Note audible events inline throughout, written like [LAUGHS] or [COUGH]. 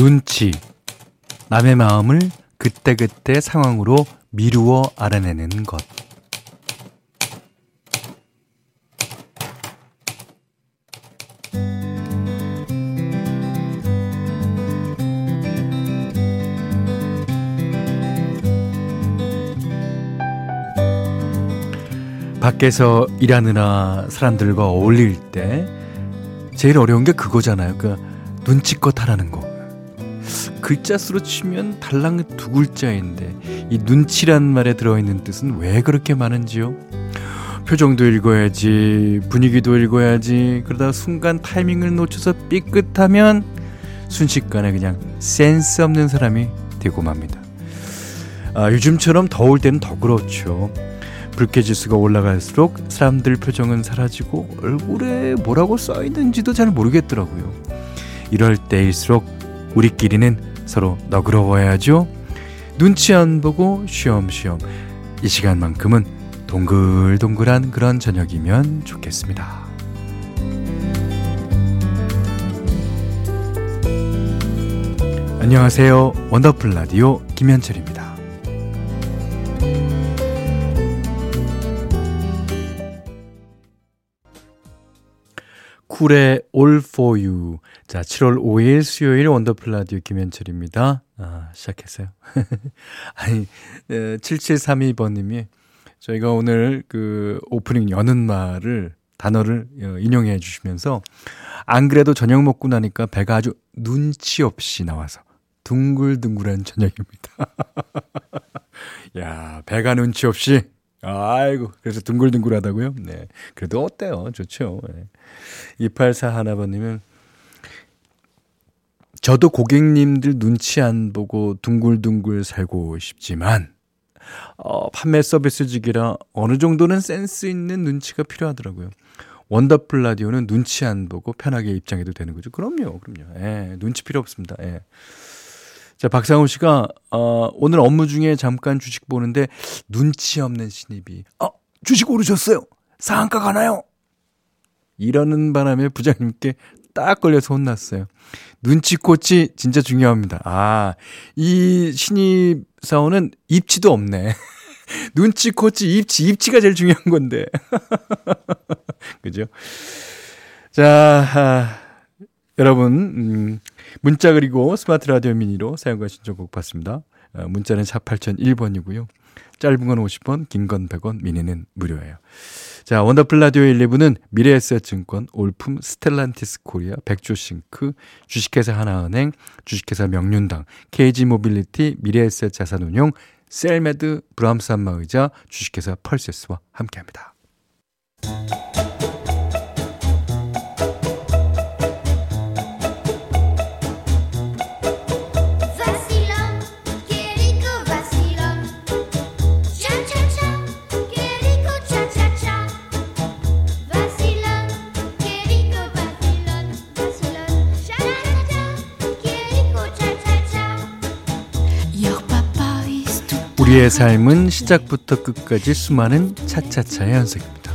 눈치, 남의 마음을 그때그때 상황으로 미루어 알아내는 것. 밖에서 일하느라 사람들과 어울릴 때 제일 어려운 게 그거잖아요. 그 눈치껏 하라는 거. 글자 수로 치면 달랑 두 글자인데 이 눈치란 말에 들어있는 뜻은 왜 그렇게 많은지요? 표정도 읽어야지 분위기도 읽어야지 그러다 순간 타이밍을 놓쳐서 삐끗하면 순식간에 그냥 센스 없는 사람이 되고 맙니다. 아, 요즘처럼 더울 때는 더 그렇죠. 불쾌지수가 올라갈수록 사람들 표정은 사라지고 얼굴에 뭐라고 써 있는지도 잘 모르겠더라고요. 이럴 때일수록 우리끼리는 서로 너그러워야죠. 눈치 안 보고 쉬엄쉬엄 이 시간만큼은 동글동글한 그런 저녁이면 좋겠습니다. 안녕하세요. 원더풀 라디오 김현철입니다. 쿨의 All For You. 자, 7월 5일 수요일 원더풀 라디오 김현철입니다. 아, 시작했어요. [LAUGHS] 아니, 7732번님이 저희가 오늘 그 오프닝 여는 말을, 단어를 어, 인용해 주시면서 안 그래도 저녁 먹고 나니까 배가 아주 눈치 없이 나와서 둥글둥글한 저녁입니다. [LAUGHS] 야, 배가 눈치 없이 아이고, 그래서 둥글둥글하다고요? 네. 그래도 어때요? 좋죠. 네. 284 하나번님은 저도 고객님들 눈치 안 보고 둥글둥글 살고 싶지만, 어, 판매 서비스직이라 어느 정도는 센스 있는 눈치가 필요하더라고요. 원더풀 라디오는 눈치 안 보고 편하게 입장해도 되는 거죠. 그럼요, 그럼요. 예, 눈치 필요 없습니다. 예. 자, 박상우 씨가, 어, 오늘 업무 중에 잠깐 주식 보는데 눈치 없는 신입이, 어, 주식 오르셨어요? 상한가 가나요? 이러는 바람에 부장님께 딱 걸려서 혼났어요. 눈치코치 진짜 중요합니다. 아, 이 신입 사원은 입치도 없네. 눈치코치 입치, 입치가 제일 중요한 건데. [LAUGHS] 그죠? 자, 아, 여러분, 음, 문자 그리고 스마트 라디오 미니로 사용과 신청곡 받습니다. 어, 문자는 샵 8001번이고요. 짧은 건 50원, 긴 건 100원, 미니는 무료예요. 자, 원더풀 라디오 1, 2부는 미래에셋증권, 올품 스텔란티스 코리아, 백조싱크, 주식회사 하나은행, 주식회사 명륜당, KG모빌리티, 미래에셋 자산운용, 셀메드, 브람스 안마의자, 주식회사 펄세스와 함께합니다. 우리의 삶은 시작부터 끝까지 수많은 차차차의 연속입니다.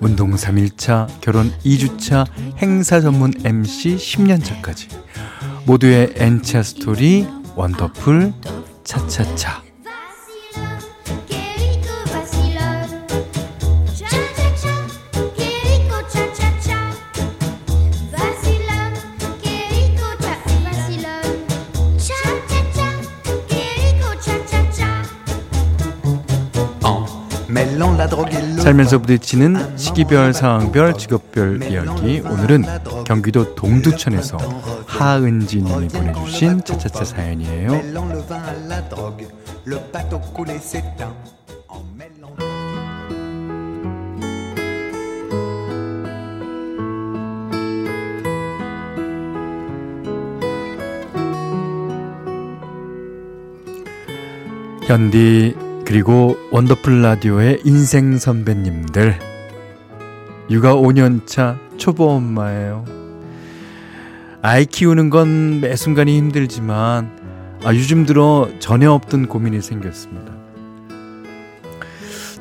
운동 3일차, 결혼 2주차, 행사 전문 MC 10년차까지 모두의 N차 스토리 원더풀 차차차 살면서 부딪히는 시기별, 상황별, 직업별 이야기. 오늘은 경기도 동두천에서 하은지 님이 보내주신 차차차 사연이에요. 현디 그리고 원더풀 라디오의 인생 선배님들. 육아 5년차 초보 엄마예요. 아이 키우는 건 매 순간이 힘들지만, 아, 요즘 들어 전혀 없던 고민이 생겼습니다.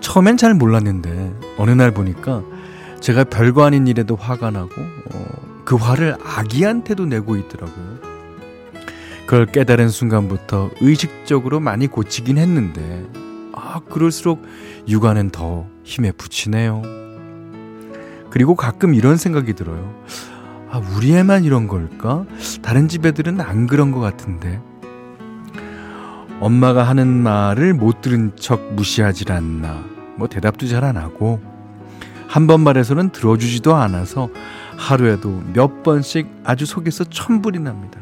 처음엔 잘 몰랐는데, 어느 날 보니까 제가 별거 아닌 일에도 화가 나고, 어, 그 화를 아기한테도 내고 있더라고요. 그걸 깨달은 순간부터 의식적으로 많이 고치긴 했는데, 아, 그럴수록 육아는 더 힘에 부치네요. 그리고 가끔 이런 생각이 들어요. 아, 우리 애만 이런 걸까? 다른 집 애들은 안 그런 것 같은데. 엄마가 하는 말을 못 들은 척 무시하질 않나. 뭐 대답도 잘 안 하고. 한 번 말해서는 들어주지도 않아서 하루에도 몇 번씩 아주 속에서 천불이 납니다.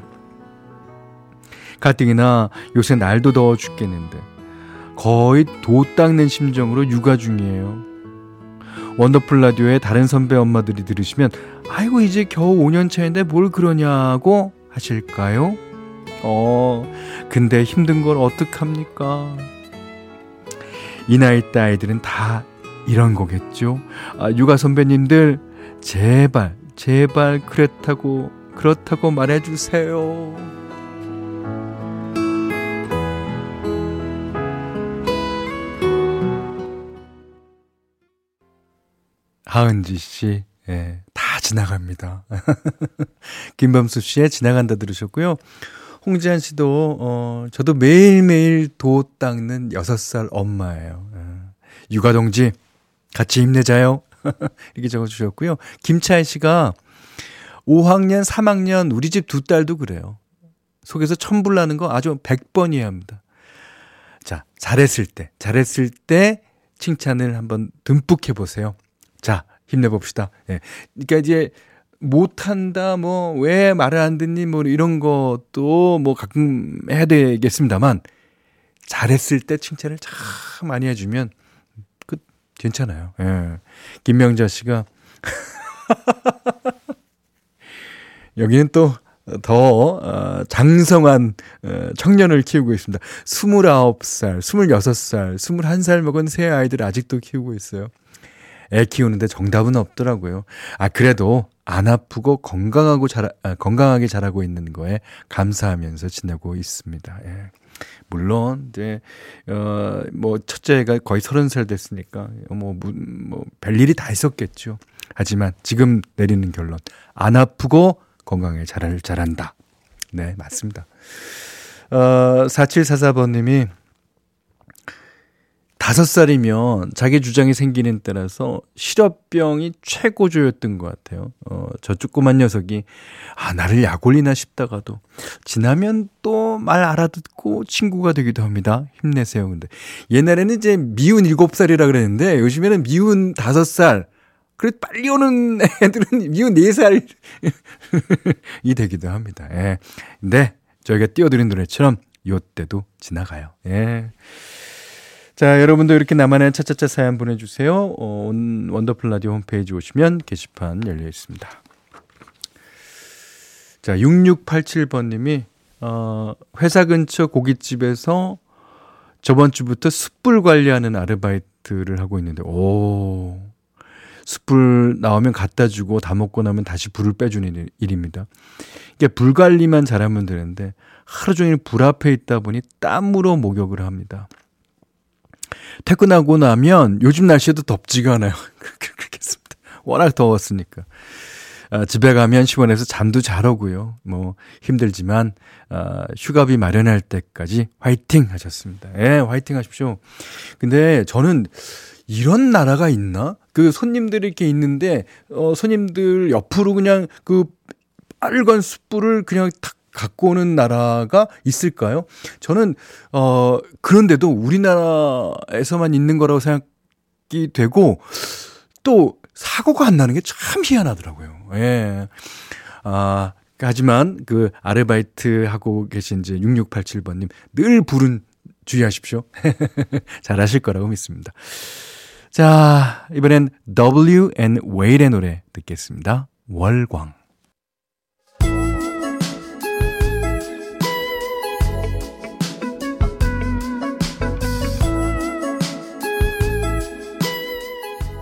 가뜩이나 요새 날도 더워 죽겠는데 거의 도 닦는 심정으로 육아 중이에요. 원더풀 라디오의 다른 선배 엄마들이 들으시면 아이고 이제 겨우 5년 차인데 뭘 그러냐고 하실까요? 어, 근데 힘든 걸 어떡합니까? 이 나이 때 아이들은 다 이런 거겠죠. 아, 육아 선배님들 제발 제발 그렇다고 그렇다고 말해주세요. 하은지 씨, 예, 다 지나갑니다. [LAUGHS] 김범수 씨의 지나간다 들으셨고요. 홍지한 씨도, 어, 저도 매일매일 도 닦는 6살 엄마예요. 예. 육아동지, 같이 힘내자요. [LAUGHS] 이렇게 적어주셨고요. 김차희 씨가 5학년, 3학년, 우리 집 두 딸도 그래요. 속에서 천불 나는 거 아주 100번이어야 합니다. 자, 잘했을 때, 잘했을 때 칭찬을 한번 듬뿍 해보세요. 자, 힘내봅시다. 예. 그러니까 이제 못한다, 뭐, 왜 말을 안 듣니, 뭐, 이런 것도 뭐 가끔 해야 되겠습니다만, 잘했을 때 칭찬을 참 많이 해주면, 그, 괜찮아요. 예. 김명자 씨가, [LAUGHS] 여기는 또, 더 어, 장성한 어, 청년을 키우고 있습니다. 29살, 26살, 21살 먹은 새 아이들 아직도 키우고 있어요. 애 키우는데 정답은 없더라고요. 아, 그래도 안 아프고 건강하고 잘, 아, 건강하게 자라고 있는 거에 감사하면서 지내고 있습니다. 예. 물론, 이제, 어, 뭐, 첫째가 거의 서른 살 됐으니까, 뭐, 뭐, 별일이 다 있었겠죠. 하지만 지금 내리는 결론, 안 아프고 건강에 잘, 자란다. 네, 맞습니다. 어, 4744번 님이 다섯 살이면 자기 주장이 생기는 때라서 실업병이 최고조였던 것 같아요. 어, 저 조그만 녀석이, 아, 나를 약올리나 싶다가도, 지나면 또 말 알아듣고 친구가 되기도 합니다. 힘내세요. 근데 옛날에는 이제 미운 일곱 살이라 그랬는데, 요즘에는 미운 다섯 살, 그래, 빨리 오는 [LAUGHS] 애들은 미운 네 살이 [LAUGHS] 되기도 합니다. 예. 근데 저희가 띄워드린 노래처럼, 요 때도 지나가요. 예. 자, 여러분도 이렇게 나만의 차차차 사연 보내주세요. 어, 원더풀 라디오 홈페이지 오시면 게시판 열려 있습니다. 자, 6687번님이, 어, 회사 근처 고깃집에서 저번 주부터 숯불 관리하는 아르바이트를 하고 있는데, 오, 숯불 나오면 갖다 주고 다 먹고 나면 다시 불을 빼주는 일입니다. 이게 불 관리만 잘하면 되는데, 하루 종일 불 앞에 있다 보니 땀으로 목욕을 합니다. 퇴근하고 나면 요즘 날씨에도 덥지가 않아요. [LAUGHS] 그렇겠습니다. 워낙 더웠으니까. 아, 집에 가면 시원해서 잠도 잘 오고요. 뭐 힘들지만 아, 휴가비 마련할 때까지 화이팅 하셨습니다. 예, 화이팅 하십시오. 근데 저는 이런 나라가 있나? 그 손님들이 이렇게 있는데 어 손님들 옆으로 그냥 그 빨간 숯불을 그냥 탁 갖고 오는 나라가 있을까요? 저는 어 그런데도 우리나라에서만 있는 거라고 생각이 되고 또 사고가 안 나는 게 참 희한하더라고요. 예. 아, 하지만 그 아르바이트 하고 계신 이제 6687번님 늘 불은 주의하십시오. [LAUGHS] 잘 하실 거라고 믿습니다. 자, 이번엔 W and Wade의 노래 듣겠습니다. 월광.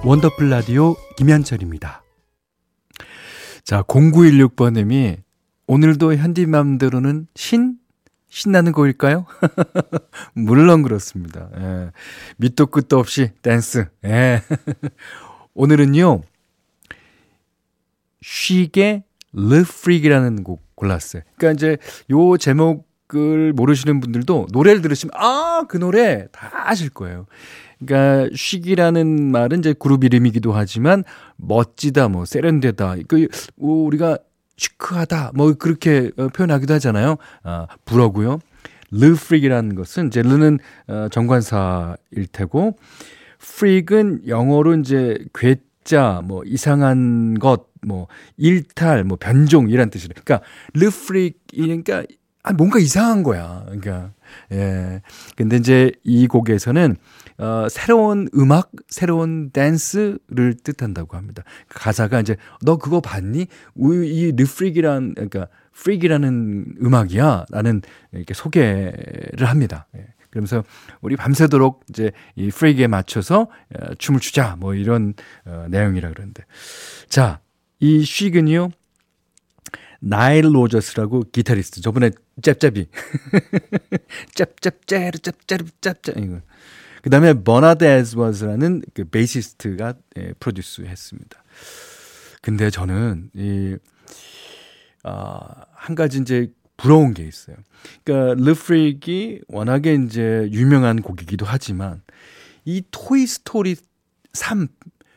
원더풀 라디오 김현철입니다. 자, 0916번님이 오늘도 현디맘대로는 신? 신나는 거일까요? [LAUGHS] 물론 그렇습니다. 예. 밑도 끝도 없이 댄스. 예. [LAUGHS] 오늘은요, 쉬게 Freak이라는 곡 골랐어요. 그러니까 이제 요 제목 음악을 모르시는 분들도 노래를 들으시면 아, 그 노래 다 아실 거예요. 그러니까 쉬기라는 말은 이제 그룹 이름이기도 하지만 멋지다, 뭐 세련되다. 그 우리가 시크하다, 뭐 그렇게 어, 표현하기도 하잖아요. 아, 불어고요. 르 프릭이라는 것은 이제 르는 어, 정관사일 테고 프릭은 영어로 이제 괴짜, 뭐 이상한 것, 뭐 일탈, 뭐 변종 이란 뜻이래. 그러니까 르프릭이니까 아 뭔가 이상한 거야. 그러니까 예. 근데 이제 이 곡에서는 어, 새로운 음악, 새로운 댄스를 뜻한다고 합니다. 가사가 이제 너 그거 봤니? 이 르프릭이란 그러니까 프릭이라는 음악이야. 라는 이렇게 소개를 합니다. 예. 그러면서 우리 밤새도록 이제 이 프릭에 맞춰서 어, 춤을 추자. 뭐 이런 어, 내용이라 그러는데. 자, 이 쉬근이요. 나일 로저스라고 기타리스트. 저번에 짭짭이. [LAUGHS] 짭짭짜르 짭짜르 짭짭 이거. 그 다음에 버나드 에드워즈라는 그 베이시스트가 예, 프로듀스 했습니다. 근데 저는 이 아, 한 가지 이제 부러운 게 있어요. 그러니까 Le Freak이 워낙에 이제 유명한 곡이기도 하지만 이 토이 스토리 3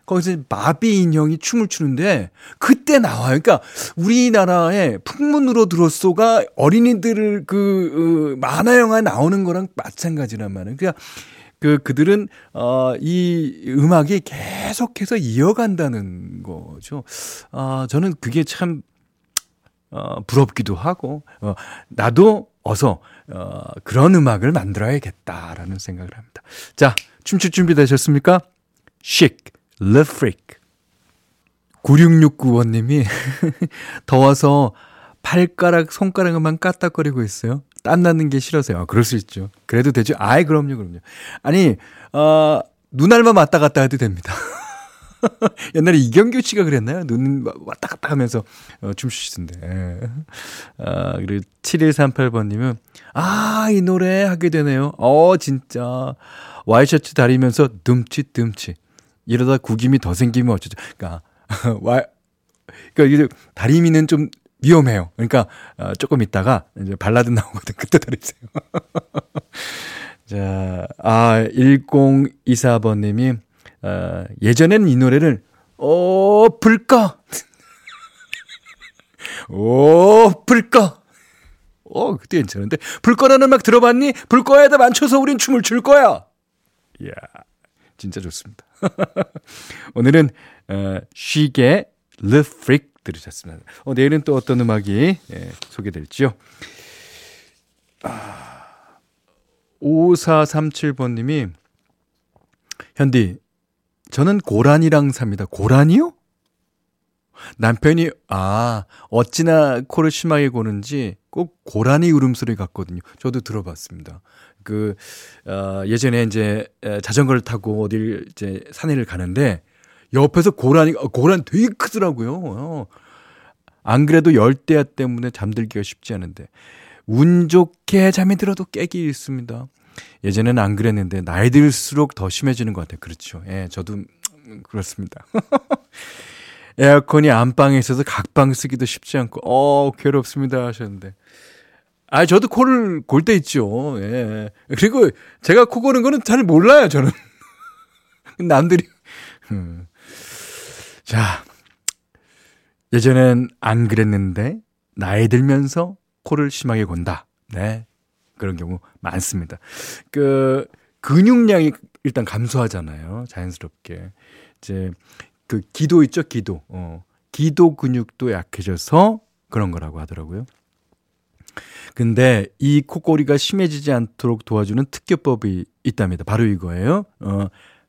거기서 마비 인형이 춤을 추는데 그때 나와요. 그러니까 우리나라의 풍문으로 들었소가 어린이들을 그 어, 만화 영화에 나오는 거랑 마찬가지란 말이에요. 그러니까 그 그들은 어이 음악이 계속해서 이어간다는 거죠. 아 저는 그게 참 어, 부럽기도 하고, 어, 나도 어서, 어, 그런 음악을 만들어야겠다라는 생각을 합니다. 자, 춤출 준비 되셨습니까? Chic, Freak. 9669원님이 더워서 발가락, 손가락만 까딱거리고 있어요. 땀나는 게 싫어서요. 아, 그럴 수 있죠. 그래도 되죠. 아이, 그럼요, 그럼요. 아니, 어, 눈알만 왔다 갔다 해도 됩니다. [LAUGHS] 옛날에 이경규 씨가 그랬나요? 눈 왔다 갔다 하면서 어, 춤추시던데. 예. 아, 그리고 7138번님은, 아, 이 노래 하게 되네요. 어, 진짜. 와이셔츠 다리면서 듬칫듬칫. 이러다 구김이 더 생기면 어쩌죠. 그니까, [LAUGHS] 와, 그니까 이게 다리미는 좀 위험해요. 그러니까, 어, 조금 있다가 이제 발라드 나오거든. [LAUGHS] 그때 다리세요. [LAUGHS] 자, 아, 1024번 님이, 어, 예전에는 이 노래를 어 불까 오 불까 어 그때 괜찮은데 불꺼라는 음악 들어봤니? 불꺼에다 맞춰서 우린 춤을 출 거야. 이야 진짜 좋습니다. [LAUGHS] 오늘은 어, 쉬게 Le Freak 들으셨습니다. 어, 내일은 또 어떤 음악이 예, 소개될지요. 아, 5437번님이 현디 저는 고라니랑 삽니다. 고라니요? 남편이 아 어찌나 코를 심하게 고는지 꼭 고라니 울음소리 같거든요. 저도 들어봤습니다. 그 어, 예전에 이제 자전거를 타고 어딜 이제 산에를 가는데 옆에서 고라니 어, 고라니 되게 크더라고요. 어. 안 그래도 열대야 때문에 잠들기가 쉽지 않은데 운 좋게 잠이 들어도 깨기 있습니다. 예전에는 안 그랬는데 나이 들수록 더 심해지는 것 같아요. 그렇죠. 예, 저도 그렇습니다. [LAUGHS] 에어컨이 안방에 있어서 각방 쓰기도 쉽지 않고 어 괴롭습니다 하셨는데 아 저도 코를 골 때 있죠. 예. 그리고 제가 코 고는 거는 잘 몰라요 저는 [LAUGHS] 남들이 음. 자 예전엔 안 그랬는데 나이 들면서 코를 심하게 곤다. 네. 그런 경우 많습니다. 그 근육량이 일단 감소하잖아요. 자연스럽게. 이제 그 기도 있죠, 기도. 어. 기도 근육도 약해져서 그런 거라고 하더라고요. 근데 이 코골이가 심해지지 않도록 도와주는 특효법이 있답니다. 바로 이거예요. 어,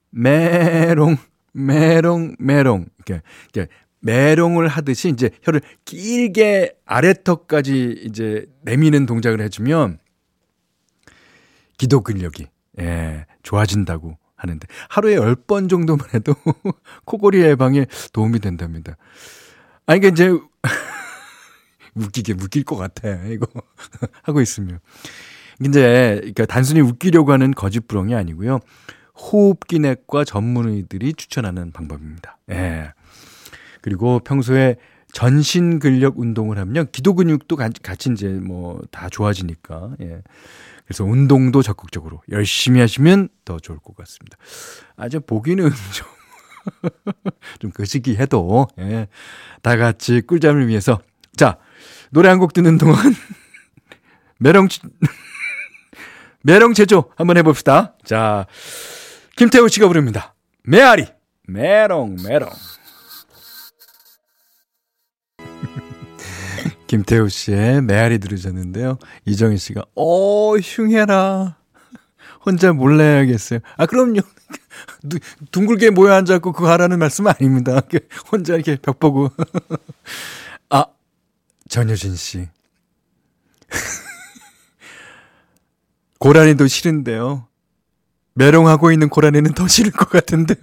메롱, 메롱, 메롱. 이렇게, 이렇게 메롱을 하듯이 이제 혀를 길게 아래턱까지 이제 내미는 동작을 해주면 기도 근력이 예, 좋아진다고 하는데 하루에 10번 정도만 해도 [LAUGHS] 코골이 예방에 도움이 된답니다. 아니 그러니까 이제 [LAUGHS] 웃기게 웃길 것 같아. 이거 [LAUGHS] 하고 있으면. 이제 그러니까 단순히 웃기려고 하는 거짓부렁이 아니고요. 호흡기내과 전문의들이 추천하는 방법입니다. 예. 그리고 평소에 전신 근력 운동을 하면요. 기도 근육도 같이 이제 뭐 다 좋아지니까. 예. 그래서 운동도 적극적으로 열심히 하시면 더 좋을 것 같습니다. 아주 보기는 [LAUGHS] 좀, 좀 거시기 해도, 예. 다 같이 꿀잠을 위해서. 자, 노래 한 곡 듣는 동안, 메롱, 메롱 제조 한번 해봅시다. 자, 김태우 씨가 부릅니다. 메아리, 메롱, 메롱. 김태우 씨의 메아리 들으셨는데요. 이정희 씨가, 어, 흉해라. [LAUGHS] 혼자 몰래 해야겠어요. 아, 그럼요. [LAUGHS] 둥글게 모여 앉아있고 그거 하라는 말씀은 아닙니다. 혼자 이렇게 벽 보고. [LAUGHS] 아, 전효진 씨. 고라니도 싫은데요. 메롱하고 있는 고라니는 더 싫을 것 같은데요.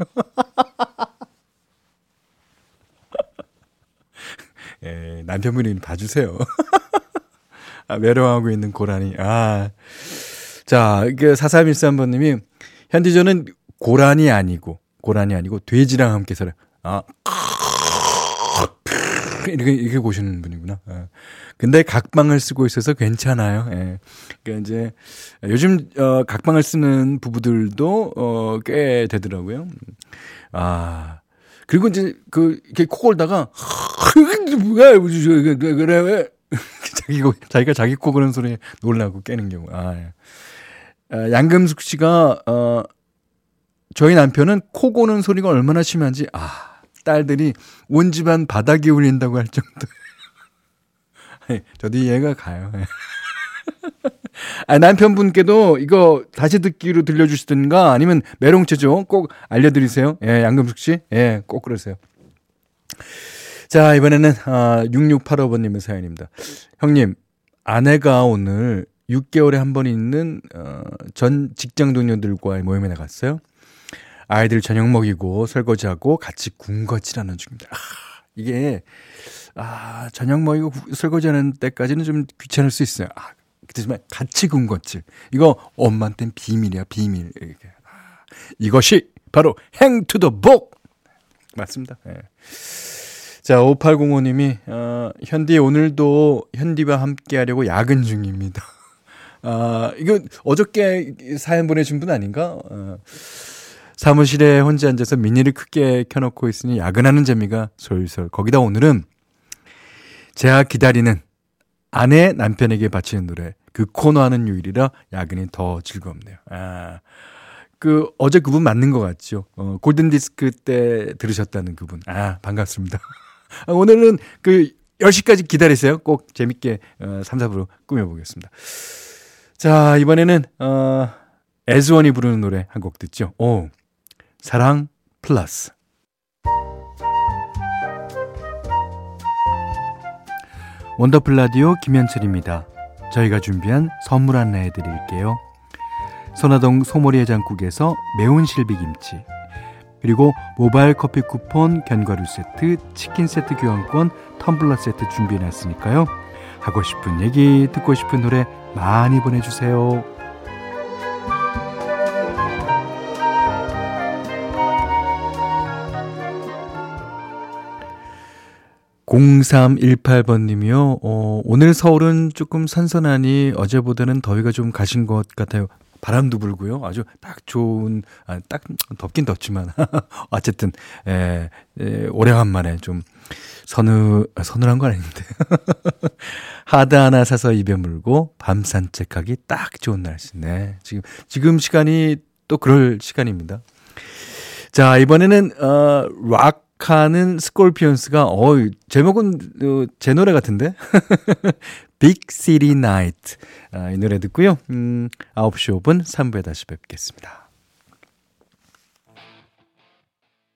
예, 남편분이 봐주세요. [LAUGHS] 아, 메롱하고 있는 고라니. 아. 자, 그 4313번님이 현디 저는 고라니 아니고, 고라니 아니고 돼지랑 함께 살아요. 아. [LAUGHS] 이렇게, 이렇게 보시는 분이구나. 아. 근데 각방을 쓰고 있어서 괜찮아요. 예. 그러니까 이제 요즘 어 각방을 쓰는 부부들도 어꽤 되더라고요. 아. 그리고 이제 그 이렇게 코 골다가 뭐야 그래 왜 [LAUGHS] 자기 자기가 자기 코 그런 소리에 놀라고 깨는 경우. 아. 예. 아 양금숙 씨가 어 저희 남편은 코 고는 소리가 얼마나 심한지 아 딸들이 온 집안 바닥이 울린다고 할 정도. [LAUGHS] 저도 이해가 가요. 아, 남편분께도 이거 다시 듣기로 들려주시든가 아니면 메롱체죠. 꼭 알려드리세요. 예, 양금숙 씨. 예, 꼭 그러세요. 자, 이번에는, 아, 6685번님의 사연입니다. 형님, 아내가 오늘 6개월에 한 번 있는, 어, 전 직장 동료들과의 모임에 나갔어요. 아이들 저녁 먹이고 설거지하고 같이 군것질하는 중입니다. 아, 이게, 아, 저녁 먹이고 설거지하는 때까지는 좀 귀찮을 수 있어요. 아, 그렇지만 같이 군것질. 이거 엄마한테는 비밀이야, 비밀. 이렇게. 아, 이것이 바로 행투더복! 맞습니다. 예. 자, 5805님이, 어, 현디 오늘도 현디와 함께 하려고 야근 중입니다. [LAUGHS] 아, 이거 어저께 사연 보내신 분 아닌가? 어, 사무실에 혼자 앉아서 미니를 크게 켜놓고 있으니 야근하는 재미가 솔솔. 거기다 오늘은 제가 기다리는 아내 남편에게 바치는 노래 그 코너 하는 요일이라 야근이 더 즐겁네요. 아. 그 어제 그분 맞는 것 같죠. 어, 골든 디스크 때 들으셨다는 그분. 아, 반갑습니다. [LAUGHS] 아, 오늘은 그 10시까지 기다리세요. 꼭 재밌게 어, 3, 4부로 꾸며 보겠습니다. 자, 이번에는 어 애즈원이 부르는 노래 한 곡 듣죠. 오. 사랑 플러스. 원더풀 라디오 김현철입니다. 저희가 준비한 선물 안내해 드릴게요. 선화동 소머리 해장국에서 매운 실비김치 그리고 모바일 커피 쿠폰, 견과류 세트, 치킨 세트 교환권, 텀블러 세트 준비해 놨으니까요. 하고 싶은 얘기, 듣고 싶은 노래 많이 보내주세요. 0318번님이요. 어, 오늘 서울은 조금 선선하니 어제보다는 더위가 좀 가신 것 같아요. 바람도 불고요. 아주 딱 좋은, 아, 딱 덥긴 덥지만. [LAUGHS] 어쨌든, 에, 에, 오래간만에 좀 서느, 서늘한 건 아닌데. [LAUGHS] 하드 하나 사서 입에 물고 밤 산책하기 딱 좋은 날씨네. 지금, 지금 시간이 또 그럴 시간입니다. 자, 이번에는, 어, 락 하는 스콜피언스가 어 제목은 어, 제 노래 같은데 Big City Nights 아, 이 노래 듣고요. 음 9시 5분 3부에 다시 뵙겠습니다.